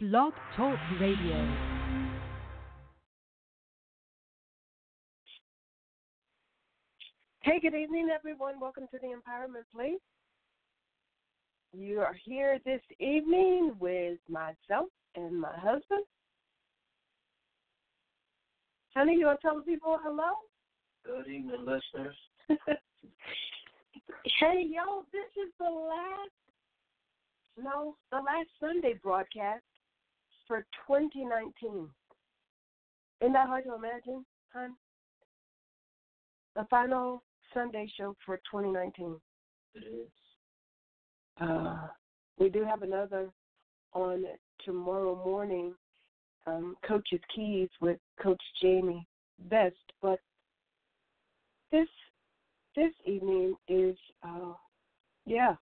Blog Talk Radio. Hey, good evening, everyone. Welcome to the Empowerment Place. You are here this evening with myself and my husband. Honey, you want to tell the people hello? Good evening, listeners. hey, yo, this is the last, no, the last Sunday broadcast for 2019. Isn't that hard to imagine, hon? The final Sunday show for 2019. It is. Uh, we do have another on tomorrow morning, um, Coach's Keys with Coach Jamie Best. But this this evening is, uh, yeah,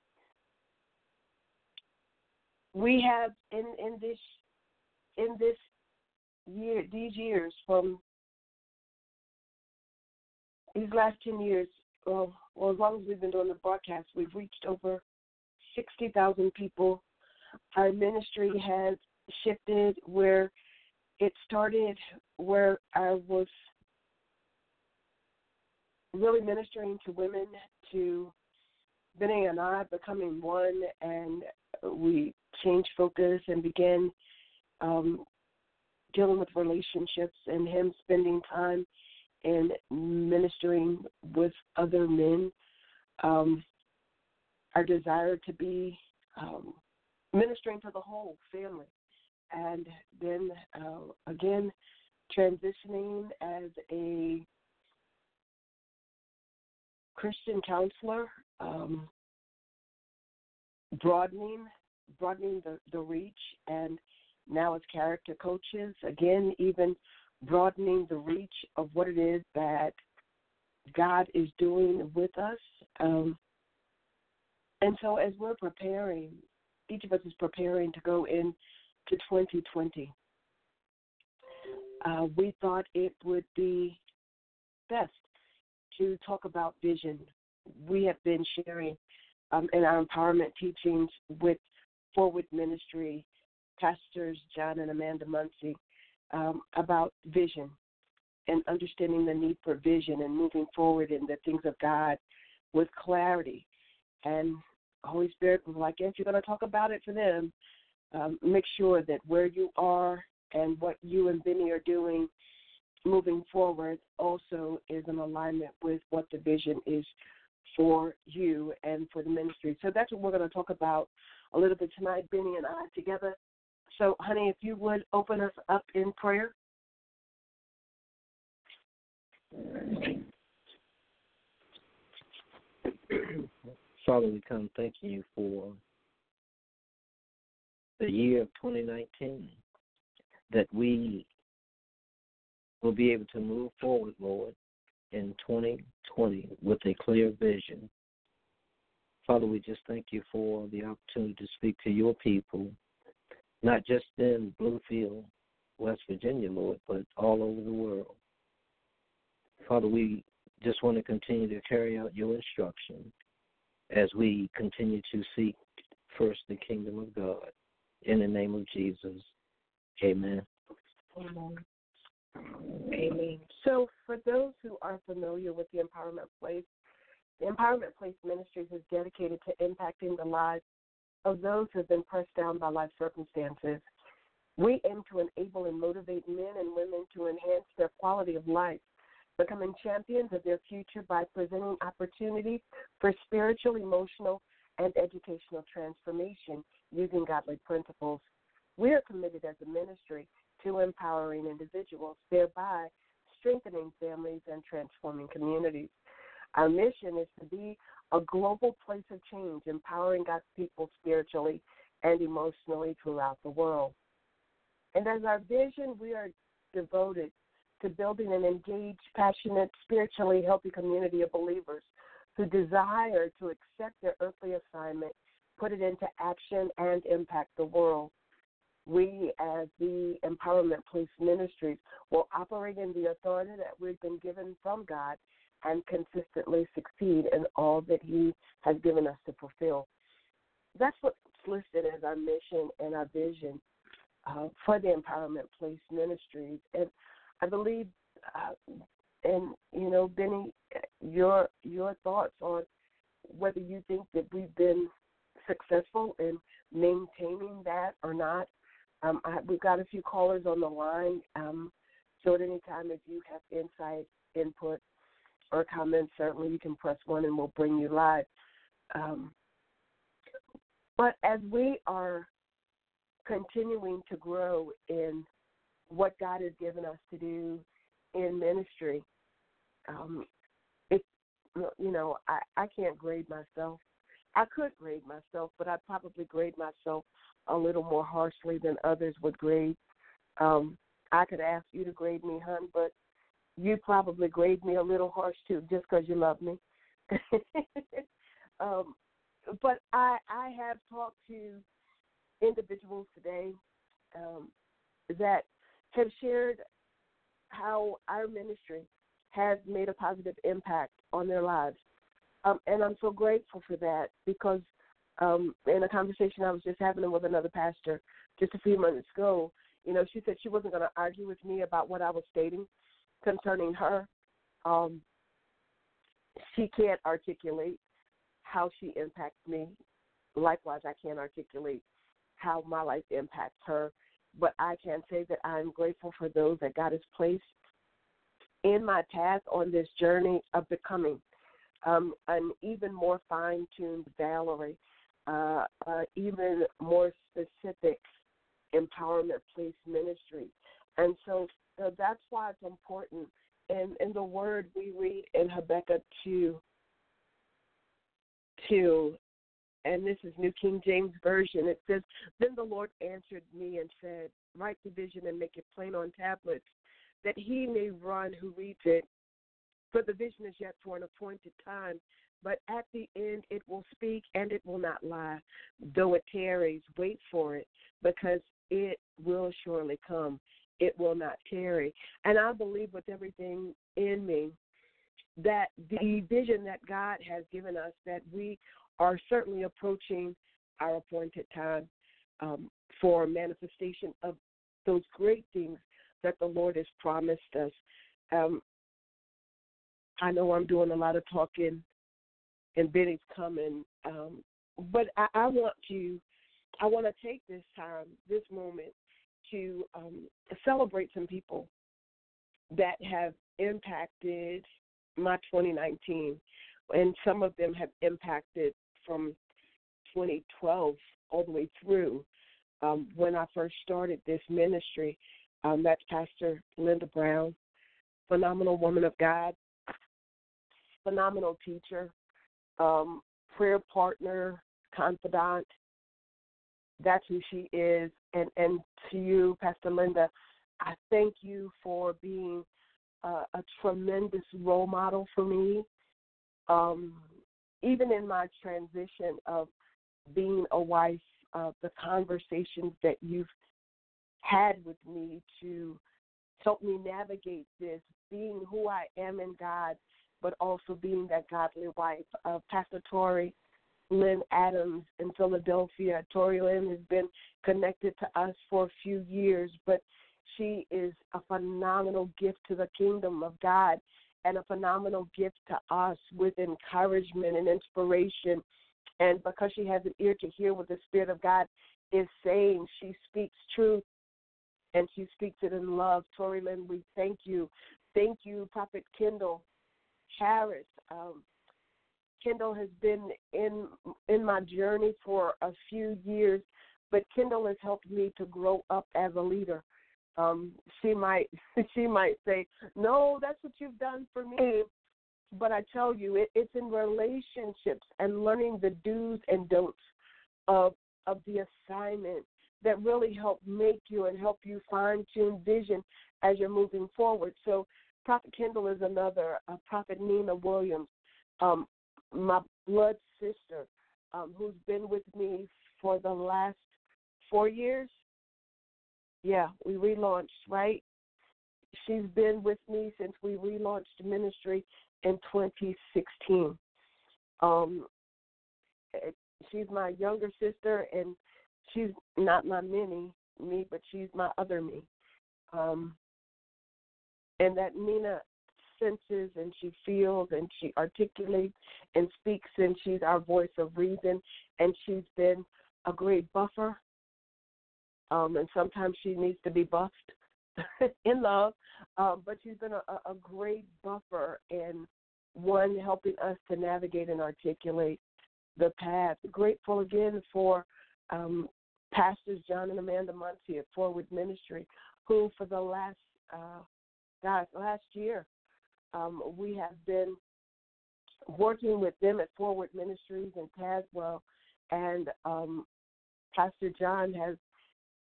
we have in in this in this year these years from these last ten years, well, well as long as we've been doing the broadcast, we've reached over 60,000 people. Our ministry has shifted where it started, where I was really ministering to women, to Benny and I becoming one, and we changed focus and began um, dealing with relationships and him spending time and ministering with other men. Um, our desire to be um, ministering to the whole family. And then uh, again, transitioning as a Christian counselor, um, broadening broadening the, the reach, and now as character coaches, again, even broadening the reach of what it is that God is doing with us. Um, and so, as we're preparing, each of us is preparing to go into 2020. Uh, we thought it would be best to talk about vision. We have been sharing um, in our empowerment teachings with Forward Ministry pastors John and Amanda Muncie um, about vision and understanding the need for vision and moving forward in the things of God with clarity. And Holy Spirit was like, if you're going to talk about it for them, um, make sure that where you are and what you and Benny are doing moving forward also is in alignment with what the vision is for you and for the ministry. So that's what we're going to talk about a little bit tonight, Benny and I together. So, honey, if you would open us up in prayer. Father, we come thanking you for the year of 2019, that we will be able to move forward, Lord, in 2020 with a clear vision. Father, we just thank you for the opportunity to speak to your people, not just in Bluefield, West Virginia, Lord, but all over the world. Father, we just want to continue to carry out your instruction as we continue to seek first the kingdom of God. In the name of Jesus, amen. Amen. Amen. So, for those who are familiar with the Empowerment Place, the Empowerment Place Ministries is dedicated to impacting the lives of those who have been pressed down by life circumstances. We aim to enable and motivate men and women to enhance their quality of life becoming champions of their future by presenting opportunities for spiritual, emotional, and educational transformation using godly principles. We are committed as a ministry to empowering individuals, thereby strengthening families and transforming communities. Our mission is to be a global place of change, empowering God's people spiritually and emotionally throughout the world. And as our vision, we are devoted to building an engaged, passionate, spiritually healthy community of believers who desire to accept their earthly assignment, put it into action, and impact the world. We, as the Empowerment Place Ministries, will operate in the authority that we've been given from God and consistently succeed in all that He has given us to fulfill. That's what's listed as our mission and our vision. uh, for the Empowerment Place Ministries. And I believe, uh, and you know, Benny, your your thoughts on whether you think that we've been successful in maintaining that or not. Um, I, we've got a few callers on the line. Um, so at any time, if you have insight, input, or comments, certainly you can press one and we'll bring you live. Um, but as we are continuing to grow in what God has given us to do in ministry, um, it, you know, I, I can't grade myself. I could grade myself, but I'd probably grade myself a little more harshly than others would grade. Um, I could ask you to grade me, hun, but you probably grade me a little harsh too, just because you love me. um, but I I have talked to individuals today um, that have shared how our ministry has made a positive impact on their lives, um, and I'm so grateful for that because um, in a conversation I was just having with another pastor just a few months ago, you know, she said she wasn't going to argue with me about what I was stating concerning her. Um, she can't articulate how she impacts me. Likewise, I can't articulate how my life impacts her. But I can say that I'm grateful for those that God has placed in my path on this journey of becoming um, an even more fine tuned Valerie, uh, uh, even more specific empowerment place ministry. And so uh, that's why it's important. And in the word we read in Habakkuk 2, 2, and this is New King James Version, it says, Then the Lord answered me and said, Write the vision and make it plain on tablets, that he may run who reads it. For the vision is yet for an appointed time, but at the end it will speak and it will not lie. Though it tarries, wait for it, because it will surely come. It will not tarry. And I believe with everything in me that the vision that God has given us, that we are certainly approaching our appointed time um, for manifestation of those great things that the Lord has promised us. Um, I know I'm doing a lot of talking, and Benny's coming, um, but I, I want to I want to take this time, this moment, to um, celebrate some people that have impacted my 2019, and some of them have impacted from 2012 all the way through um, when I first started this ministry. Um, that's Pastor Linda Brown, phenomenal woman of God, phenomenal teacher, um, prayer partner, confidant, that's who she is. And and to you, Pastor Linda, I thank you for being uh, a tremendous role model for me. Um, even in my transition of being a wife, uh, the conversations that you've had with me to help me navigate this, being who I am in God, but also being that godly wife. Uh, Pastor Tori, Lynn Adams in Philadelphia. Tori Lynn has been connected to us for a few years, but she is a phenomenal gift to the kingdom of God and a phenomenal gift to us with encouragement and inspiration. And because she has an ear to hear what the Spirit of God is saying, she speaks truth and she speaks it in love. Tori Lynn, we thank you. Thank you, Prophet Kendall Harris. Um, Kendall has been in in my journey for a few years, but Kendall has helped me to grow up as a leader. Um, she might she might say, "No, that's what you've done for me," but I tell you, it, it's in relationships and learning the do's and don'ts of of the assignment that really help make you and help you fine tune vision as you're moving forward. So, Prophet Kendall is another. Uh, Prophet Nina Williams, um, my blood sister, um, who's been with me for the last four years. Yeah, we relaunched, right? She's been with me since we relaunched ministry in 2016. Um, she's my younger sister, and she's not my mini. me, but she's my other me. Um, and that Nina senses and she feels and she articulates and speaks and she's our voice of reason and she's been a great buffer. Um, and sometimes she needs to be buffed in love, um, but she's been a, a great buffer and one helping us to navigate and articulate the path. Grateful again for um, Pastors John and Amanda Muncie at Forward Ministry, who for the last uh, gosh last year um, we have been working with them at Forward Ministries in Caswell, and um, Pastor John has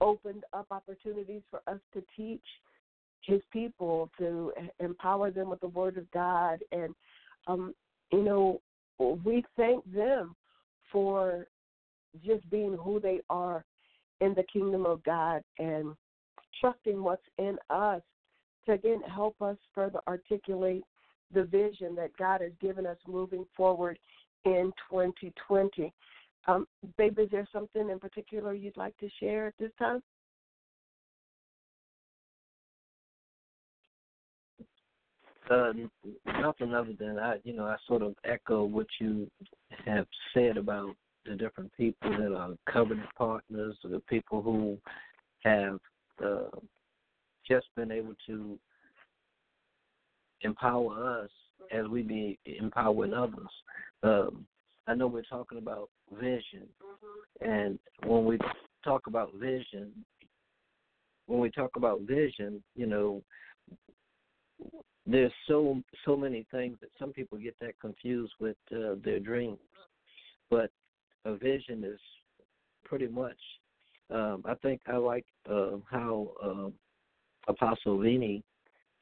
opened up opportunities for us to teach his people to empower them with the Word of God, and um, you know we thank them for just being who they are in the kingdom of God and trusting what's in us to again help us further articulate the vision that God has given us moving forward in 2020. Um, babe, is there something in particular you'd like to share at this time? Uh, nothing other than I, you know, I sort of echo what you have said about the different people that are covenant partners, the people who have uh, just been able to empower us as we be empowering others. Um, I know we're talking about vision, mm-hmm. and when we talk about vision, when we talk about vision, you know, there's so so many things that some people get that confused with uh, their dreams, but a vision is pretty much. Um, I think I like uh, how uh, Apostle Vini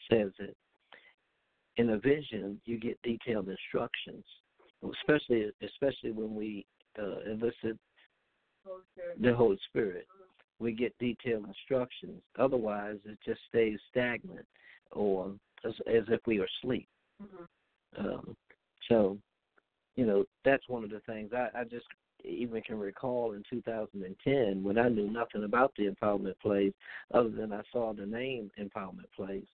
says it in a vision, you get detailed instructions, especially especially when we uh, enlisted the Holy Spirit. We get detailed instructions. Otherwise, it just stays stagnant, or as, as if we are asleep. Mm-hmm. Um, so, you know, that's one of the things I, I just even can recall in 2010 when I knew nothing about the empowerment place other than I saw the name empowerment place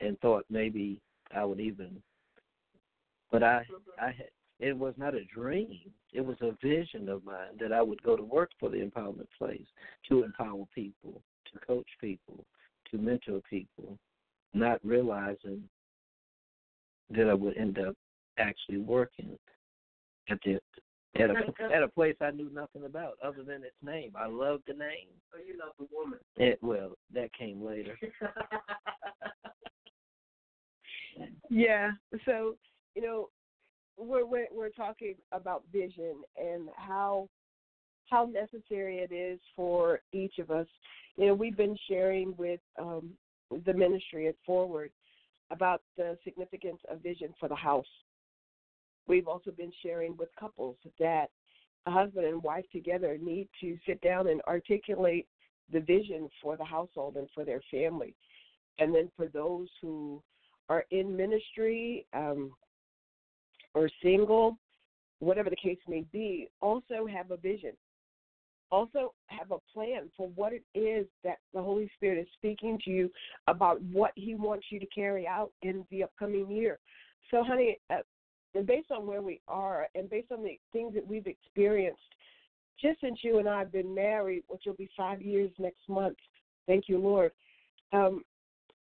and thought maybe I would even. But I, I had. It was not a dream. It was a vision of mine that I would go to work for the empowerment place to empower people, to coach people, to mentor people, not realizing that I would end up actually working at the at a at a place I knew nothing about other than its name. I loved the name. Oh, you love the woman. It well, that came later. yeah. So, you know, we're, we're we're talking about vision and how how necessary it is for each of us. You know, we've been sharing with um, the ministry at Forward about the significance of vision for the house. We've also been sharing with couples that a husband and wife together need to sit down and articulate the vision for the household and for their family. And then for those who are in ministry um, or single, whatever the case may be, also have a vision. Also have a plan for what it is that the Holy Spirit is speaking to you about what He wants you to carry out in the upcoming year. So, honey, uh, and based on where we are and based on the things that we've experienced, just since you and I have been married, which will be five years next month, thank you, Lord. Um,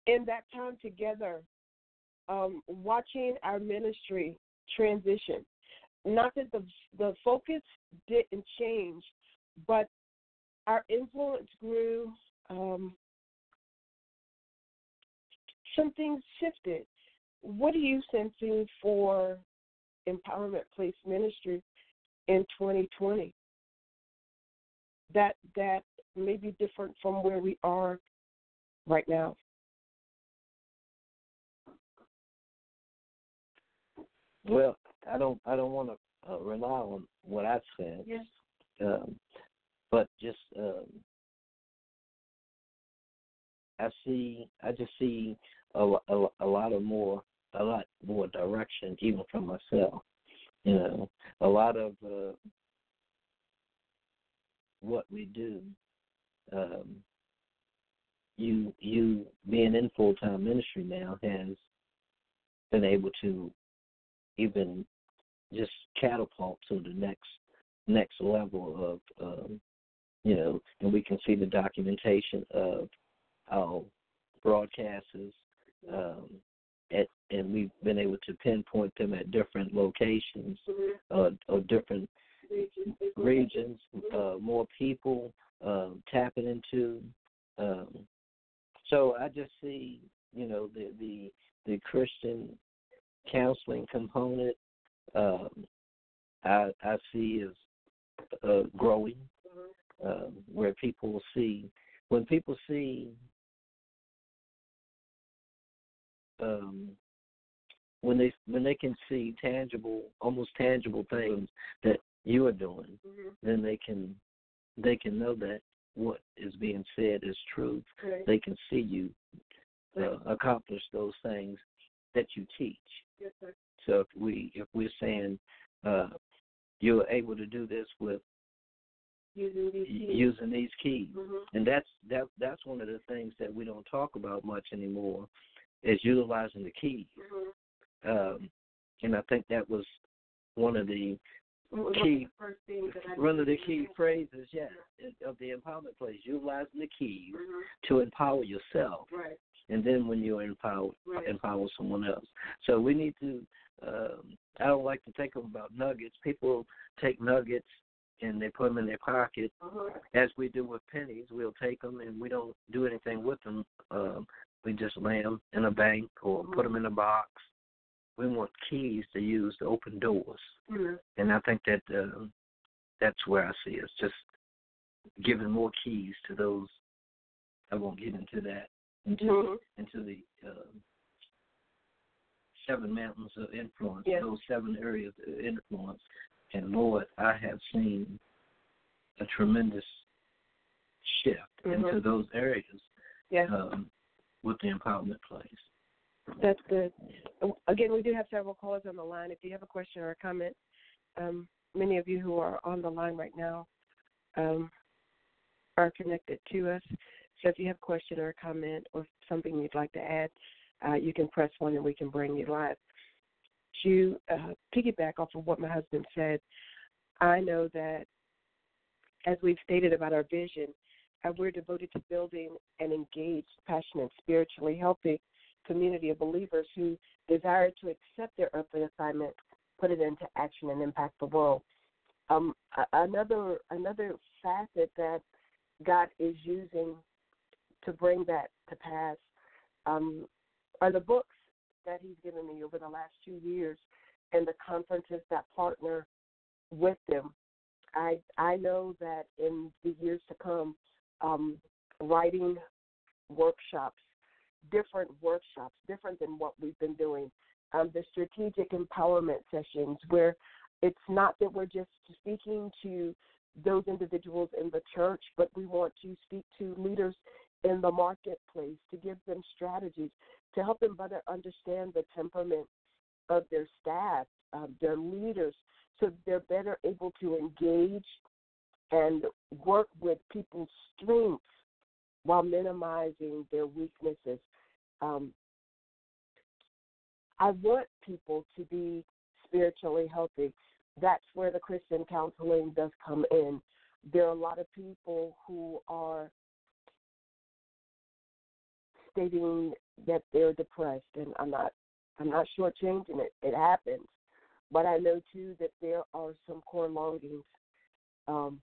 in that time together, um, watching our ministry transition. Not that the the focus didn't change, but our influence grew. Um, some things shifted. What are you sensing for Empowerment Place Ministry in 2020? That that may be different from where we are right now. Well, I don't I don't want to uh, rely on what I've said. Yes. Um, but just um, I see I just see a, a, a lot of more a lot more direction even from myself. You know, a lot of uh, what we do um, you you being in full time ministry now has been able to even just catapult to the next next level of um, you know, and we can see the documentation of how broadcasters um, at, and we've been able to pinpoint them at different locations uh, or different regions, uh, more people um, tapping into. Um, so I just see, you know, the the the Christian counseling component. Um, I I see as uh, growing, um, where people see when people see um, when they when they can see tangible, almost tangible things that you are doing, mm-hmm. then they can they can know that what is being said is truth. Right. They can see you uh, accomplish those things that you teach. Yes. So if we if we're saying uh, you're able to do this with using these keys, using these keys, mm-hmm. and that's that that's one of the things that we don't talk about much anymore is utilizing the keys. Mm-hmm. Um, and I think that was one of the key one of the key phrases, yeah, of the empowerment place, utilizing the keys mm-hmm. to empower yourself. Right. And then when you empower right. empower someone else. So we need to um I don't like to think about nuggets. People take nuggets and they put them in their pocket, uh-huh. as we do with pennies. We'll take them and we don't do anything with them. We just lay them in a bank or mm-hmm. put them in a box. We want keys to use to open doors, mm-hmm. and I think that uh, that's where I see us just giving more keys to those. I won't get into that into mm-hmm. into the uh, seven mountains of influence, yes. those seven areas of influence. And Lord, I have seen a tremendous shift mm-hmm. into those areas yes. um, with the empowerment place. That's good. Again, we do have several callers on the line. If you have a question or a comment, um, many of you who are on the line right now um, are connected to us. So if you have a question or a comment or something you'd like to add, uh, you can press one and we can bring you live. To uh, piggyback off of what my husband said, I know that as we've stated about our vision, we're devoted to building an engaged, passionate, spiritually healthy community of believers who desire to accept their earthly assignment, put it into action, and impact the world. Um, another another facet that God is using to bring that to pass um, are the books that He's given me over the last two years and the conferences that partner with them. I I know that in the years to come, um, writing workshops, different workshops, different than what we've been doing. Um, the strategic empowerment sessions, where it's not that we're just speaking to those individuals in the church, but we want to speak to leaders in the marketplace to give them strategies to help them better understand the temperament of their staff, um, their leaders, so they're better able to engage and work with people's strengths while minimizing their weaknesses. Um, I want people to be spiritually healthy. That's where the Christian counseling does come in. There are a lot of people who are stating that they're depressed, and I'm not I'm not shortchanging it. It happens, but I know too that there are some core longings um,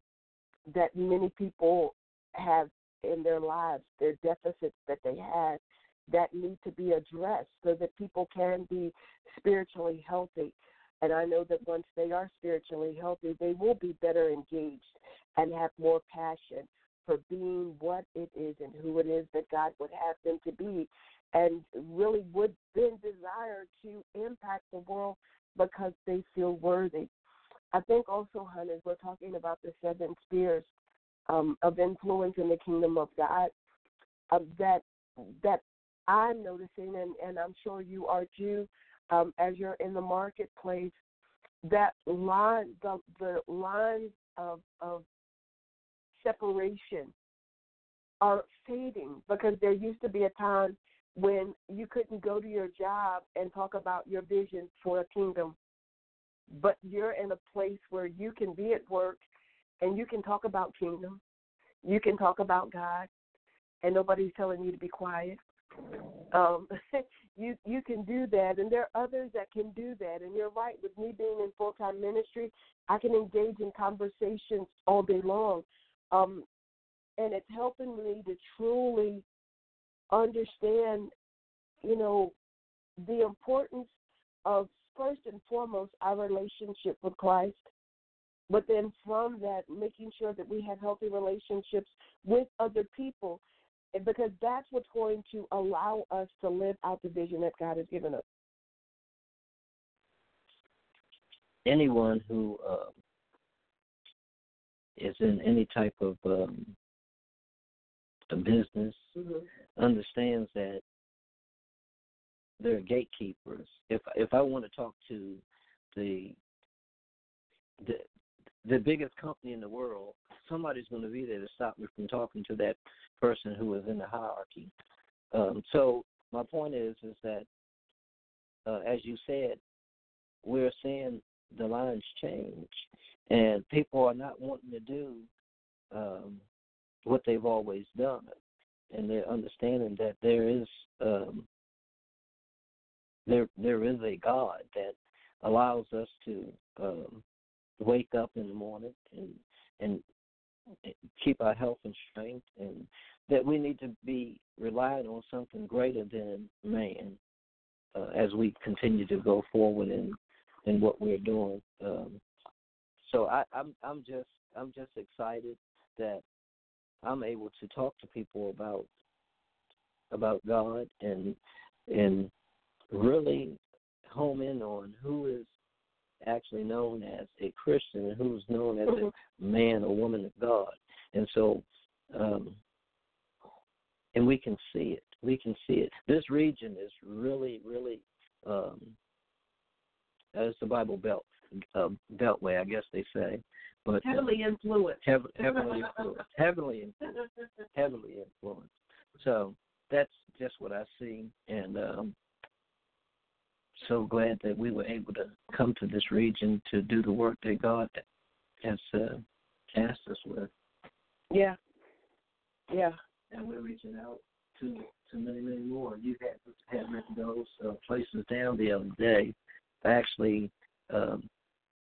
that many people have in their lives, their deficits that they have that need to be addressed so that people can be spiritually healthy. And I know that once they are spiritually healthy, they will be better engaged and have more passion for being what it is and who it is that God would have them to be, and really would then desire to impact the world because they feel worthy. I think also, honey, we're talking about the seven spheres um, of influence in the kingdom of God. Uh, that that I'm noticing, and, and I'm sure you are too, um, as you're in the marketplace, that line, the the lines of of separation are fading because there used to be a time when you couldn't go to your job and talk about your vision for a kingdom. But you're in a place where you can be at work and you can talk about kingdom. You can talk about God and nobody's telling you to be quiet. Um, you you can do that, and there are others that can do that. And you're right. With me being in full time ministry, I can engage in conversations all day long, um, and it's helping me to truly understand, you know, the importance of first and foremost our relationship with Christ, but then from that, making sure that we have healthy relationships with other people, because that's what's going to allow us to live out the vision that God has given us. Anyone who uh, is in any type of um, a business mm-hmm. understands that they're gatekeepers. If if I want to talk to the the the biggest company in the world, somebody's going to be there to stop me from talking to that person who is in the hierarchy. Um, so my point is is that uh, as you said, we're seeing the lines change, and people are not wanting to do um, what they've always done, and they're understanding that there is um, there there is a God that allows us to um, wake up in the morning and and keep our health and strength, and that we need to be relying on something greater than man uh, as we continue to go forward in in what we're doing. Um, so I, I'm I'm just I'm just excited that I'm able to talk to people about about God and and really home in on who is actually known as a Christian and who's known as a mm-hmm. man or woman of God. And so um and we can see it. We can see it. This region is really, really um as the Bible belt uh, beltway, I guess they say. But heavily uh, influenced. Hev- heavily influenced. heavily influenced. Heavily influenced. So that's just what I see, and um, so glad that we were able to come to this region to do the work that God has uh, tasked us with. Yeah. Yeah. And we're reaching out to to many, many more. You had had written those uh, places down the other day. Actually, um,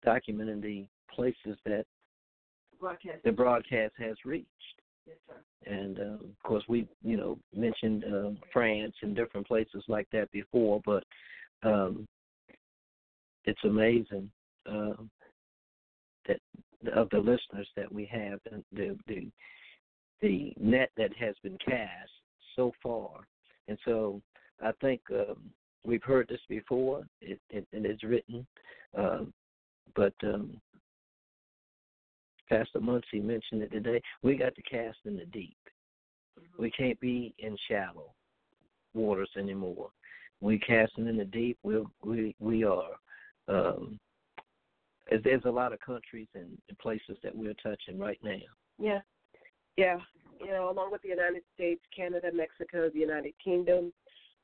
documenting the places that broadcast. the broadcast has reached. Yes, sir. And um, of course, we you know mentioned uh, France and different places like that before, but um, it's amazing uh, that of the listeners that we have and the the the net that has been cast so far. And so I think um, we've heard this before, it, it, and it's written, um, but um, Pastor Muncie mentioned it today. We got to cast in the deep. Mm-hmm. We can't be in shallow waters anymore. We casting in the deep. We we we are. Um, there's a lot of countries and places that we're touching right now. Yeah, yeah. You know, along with the United States, Canada, Mexico, the United Kingdom,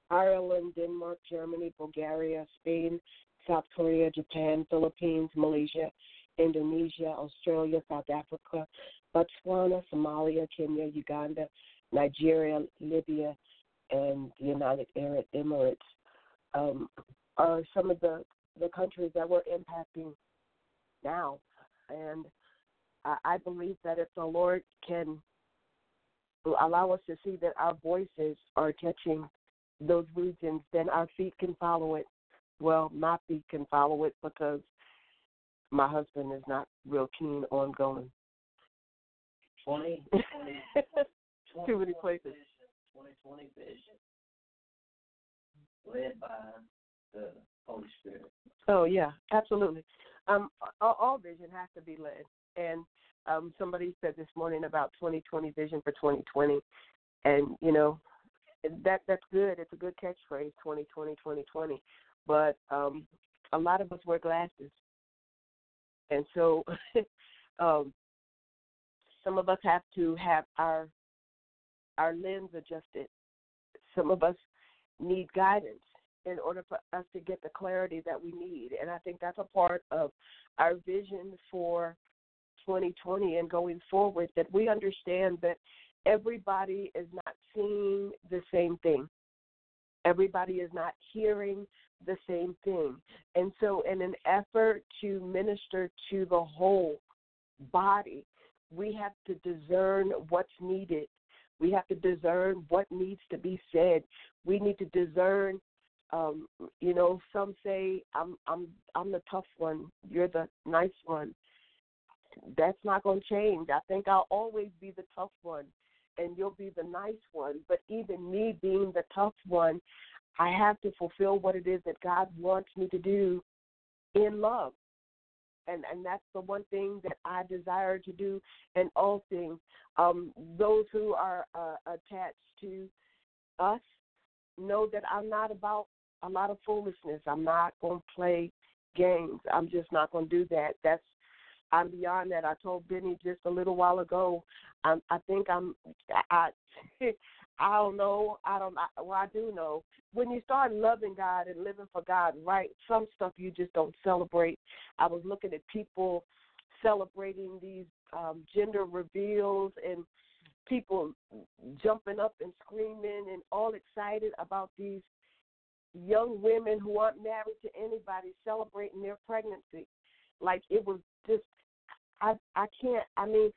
Ireland, Denmark, Germany, Bulgaria, Spain, South Korea, Japan, Philippines, Malaysia, Indonesia, Australia, South Africa, Botswana, Somalia, Kenya, Uganda, Nigeria, Libya, and the United Arab Emirates um, are some of the, the countries that we're impacting now. And I, I believe that if the Lord can allow us to see that our voices are touching those regions, then our feet can follow it. Well, my feet can follow it because my husband is not real keen on going. 20, 20 Too many places. 2020 vision led by the Holy Spirit. Oh yeah, absolutely. Um, all, all vision has to be led, and um, somebody said this morning about 2020 vision for 2020, and you know that that's good. It's a good catchphrase, 2020, 2020. But um, a lot of us wear glasses, and so um, some of us have to have our our lens adjusted. Some of us need guidance in order for us to get the clarity that we need. And I think that's a part of our vision for 2020 and going forward that we understand that everybody is not seeing the same thing. Everybody is not hearing the same thing. And so, in an effort to minister to the whole body, we have to discern what's needed. We have to discern what needs to be said. We need to discern um, you know, some say I'm I'm I'm the tough one, you're the nice one. That's not going to change. I think I'll always be the tough one and you'll be the nice one. But even me being the tough one, I have to fulfill what it is that God wants me to do in love. And and that's the one thing that I desire to do in all things. Um, those who are uh, attached to us know that I'm not about a lot of foolishness. I'm not going to play games. I'm just not going to do that. That's I'm beyond that. I told Benny just a little while ago. I'm, I think I'm. I. I don't know. I don't. I, well, I do know. When you start loving God and living for God, right? Some stuff you just don't celebrate. I was looking at people celebrating these um, gender reveals and people jumping up and screaming and all excited about these young women who aren't married to anybody celebrating their pregnancy. Like it was just I I can't I mean,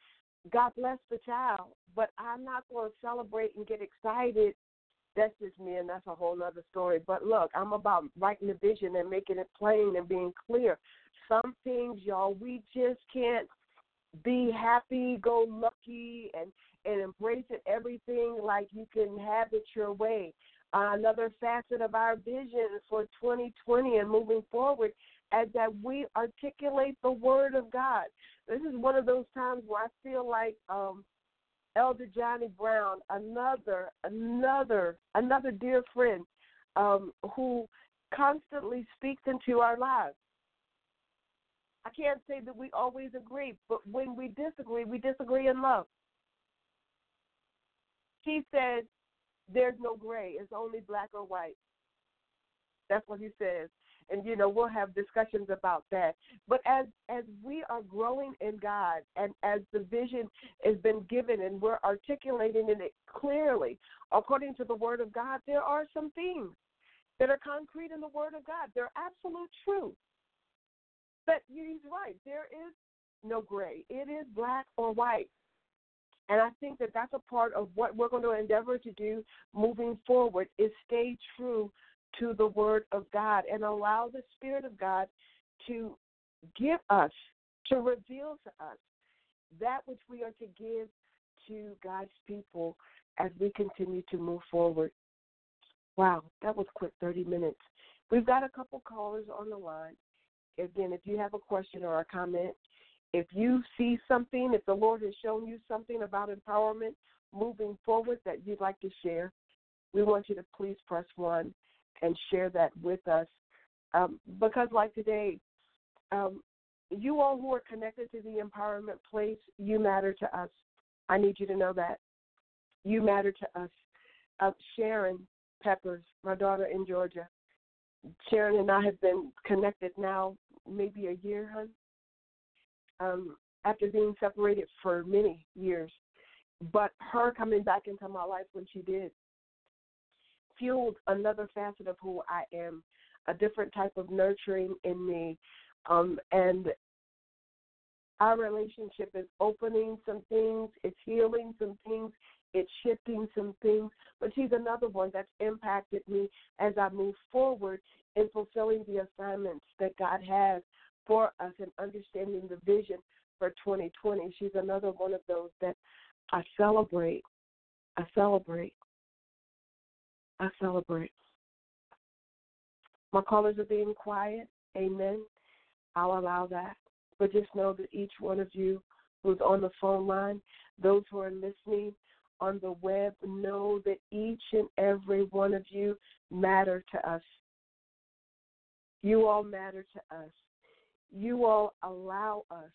God bless the child, but I'm not gonna celebrate and get excited. That's just me and that's a whole other story. But look, I'm about writing the vision and making it plain and being clear. Some things, y'all, we just can't be happy, go lucky and and embrace it everything like you can have it your way uh, another facet of our vision for 2020 and moving forward as that we articulate the word of God. This is one of those times where I feel like um, Elder Johnny Brown, another, another, another dear friend um, who constantly speaks into our lives. I can't say that we always agree, but when we disagree, we disagree in love. He said, there's no gray. It's only black or white. That's what he says. And you know, we'll have discussions about that. But as as we are growing in God and as the vision has been given and we're articulating it clearly according to the word of God, there are some things that are concrete in the word of God. They're absolute truth. But he's right. There is no gray. It is black or white. And I think that that's a part of what we're going to endeavor to do moving forward is stay true to the Word of God and allow the Spirit of God to give us, to reveal to us that which we are to give to God's people as we continue to move forward. Wow, that was quick 30 minutes. We've got a couple callers on the line. Again, if you have a question or a comment, if you see something, if the Lord has shown you something about empowerment moving forward that you'd like to share, we want you to please press one and share that with us. Um, because, like today, um, you all who are connected to the empowerment place, you matter to us. I need you to know that. You matter to us. Uh, Sharon Peppers, my daughter in Georgia. Sharon and I have been connected now maybe a year, huh? um, after being separated for many years. But her coming back into my life when she did fueled another facet of who I am, a different type of nurturing in me. Um, and our relationship is opening some things, it's healing some things, it's shifting some things. But she's another one that's impacted me as I move forward in fulfilling the assignments that God has for us and understanding the vision for 2020. She's another one of those that I celebrate. I celebrate. I celebrate. My callers are being quiet. Amen. I'll allow that. But just know that each one of you who's on the phone line, those who are listening on the web, know that each and every one of you matter to us. You all matter to us you all allow us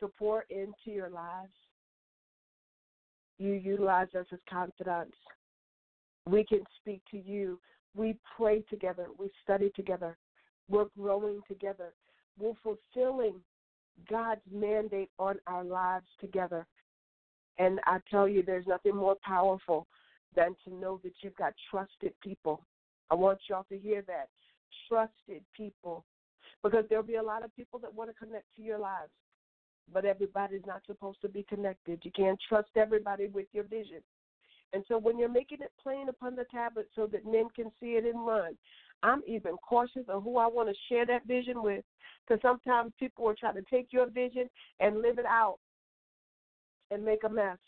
to pour into your lives. You utilize us as confidants. We can speak to you. We pray together. We study together. We're growing together. We're fulfilling God's mandate on our lives together. And I tell you, there's nothing more powerful than to know that you've got trusted people. I want y'all to hear that. Trusted people. Because there'll be a lot of people that want to connect to your lives, but everybody's not supposed to be connected. You can't trust everybody with your vision. And so when you're making it plain upon the tablet so that men can see it and run, I'm even cautious of who I want to share that vision with. Because sometimes people will try to take your vision and live it out and make a mess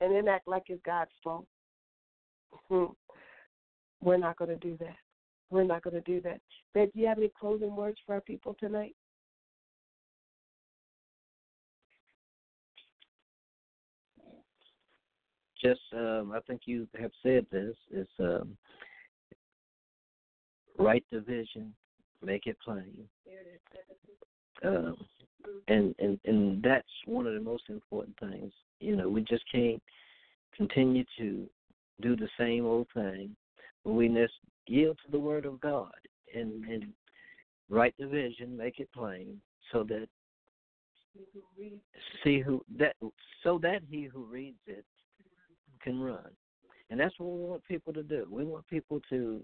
and then act like it's God's fault. Hmm. We're not going to do that. We're not going to do that. But do you have any closing words for our people tonight? Just, um, I think you have said this is um, write the vision, make it plain. Um, and and and that's one of the most important things. You know, we just can't continue to do the same old thing. We must yield to the word of God and and write the vision, make it plain, so that see who that so that he who reads it can run. And that's what we want people to do. We want people to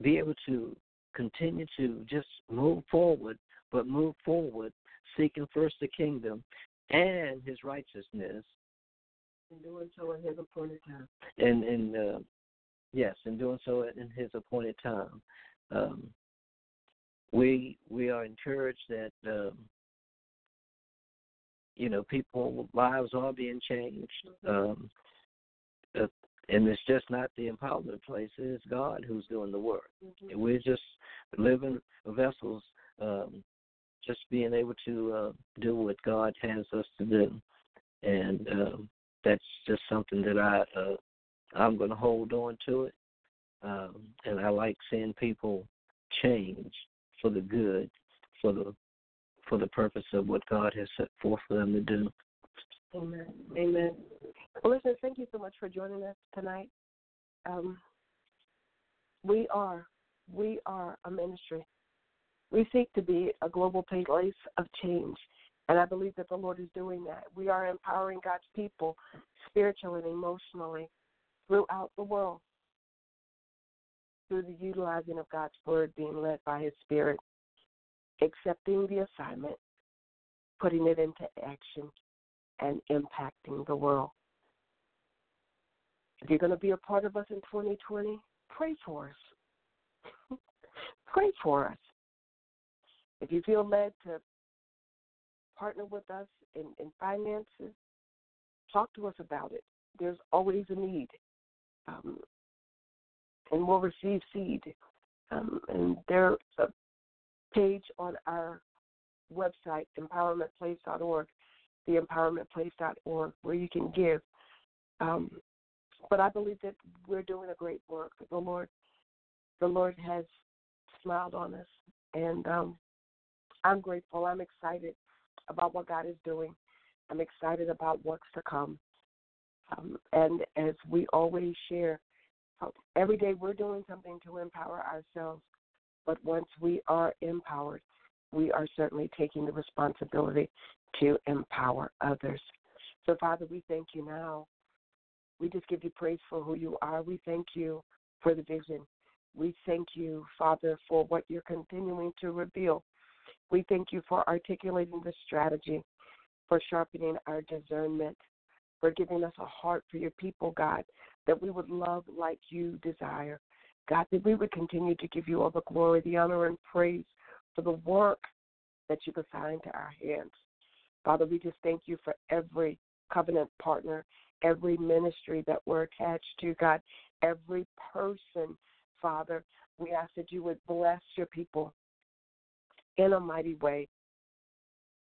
be able to continue to just move forward, but move forward seeking first the kingdom and his righteousness. And doing so in his appointed time. And and uh, yes, and doing so in his appointed time. Um, we we are encouraged that um, you know people lives are being changed. Um, and it's just not the empowerment place; it's God who's doing the work. Mm-hmm. We're just living vessels um, just being able to uh, do what God has us to do, and um, that's just something that I uh, I'm going to hold on to it, um, and I like seeing people change for the good, for the for the purpose of what God has set forth for them to do. Amen. Amen. Well, listen, thank you so much for joining us tonight. Um, we are we are a ministry we seek to be a global place of change. And I believe that the Lord is doing that. We are empowering God's people spiritually and emotionally throughout the world through the utilizing of God's word, being led by His Spirit, accepting the assignment, putting it into action, and impacting the world. If you're going to be a part of us in 2020, pray for us. pray for us. If you feel led to partner with us in, in finances, talk to us about it. There's always a need. Um, and we'll receive seed. Um, and there's a page on our website, empowermentplace.org, theempowermentplace.org, where you can give. Um, but I believe that we're doing a great work. The Lord, the Lord has smiled on us, and um, I'm grateful. I'm excited about what God is doing. I'm excited about what's to come. Um, and as we always share, every day we're doing something to empower ourselves. But once we are empowered, we are certainly taking the responsibility to empower others. So, Father, we thank you now. We just give you praise for who you are. We thank you for the vision. We thank you, Father, for what you're continuing to reveal we thank you for articulating the strategy, for sharpening our discernment, for giving us a heart for your people, God, that we would love like you desire. God, that we would continue to give you all the glory, the honor, and praise for the work that you've assigned to our hands. Father, we just thank you for every covenant partner, every ministry that we're attached to, God, every person, Father. We ask that you would bless your people, in a mighty way.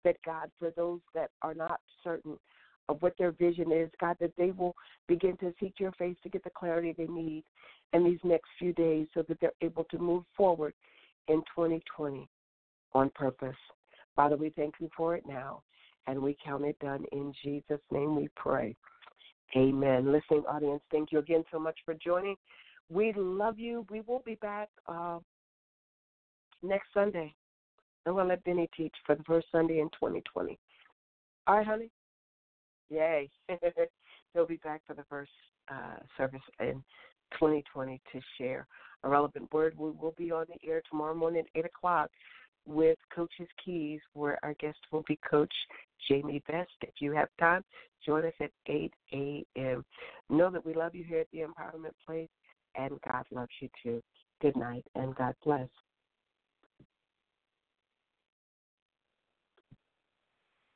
That God, for those that are not certain of what their vision is, God, that they will begin to seek your face to get the clarity they need in these next few days so that they're able to move forward in 2020 on purpose. Father, we thank you for it now, and we count it done. In Jesus' name we pray. Amen. Listening audience, thank you again so much for joining. We love you. We will be back uh, next Sunday. And we'll let Benny teach for the first Sunday in 2020. All right, honey? Yay. He'll be back for the first uh, service in 2020 to share a relevant word. We will be on the air tomorrow morning at 8 o'clock with Coach's Keys, where our guest will be Coach Jamie Best. If you have time, join us at 8 a.m. Know that we love you here at the Empowerment Place, and God loves you too. Good night, and God bless.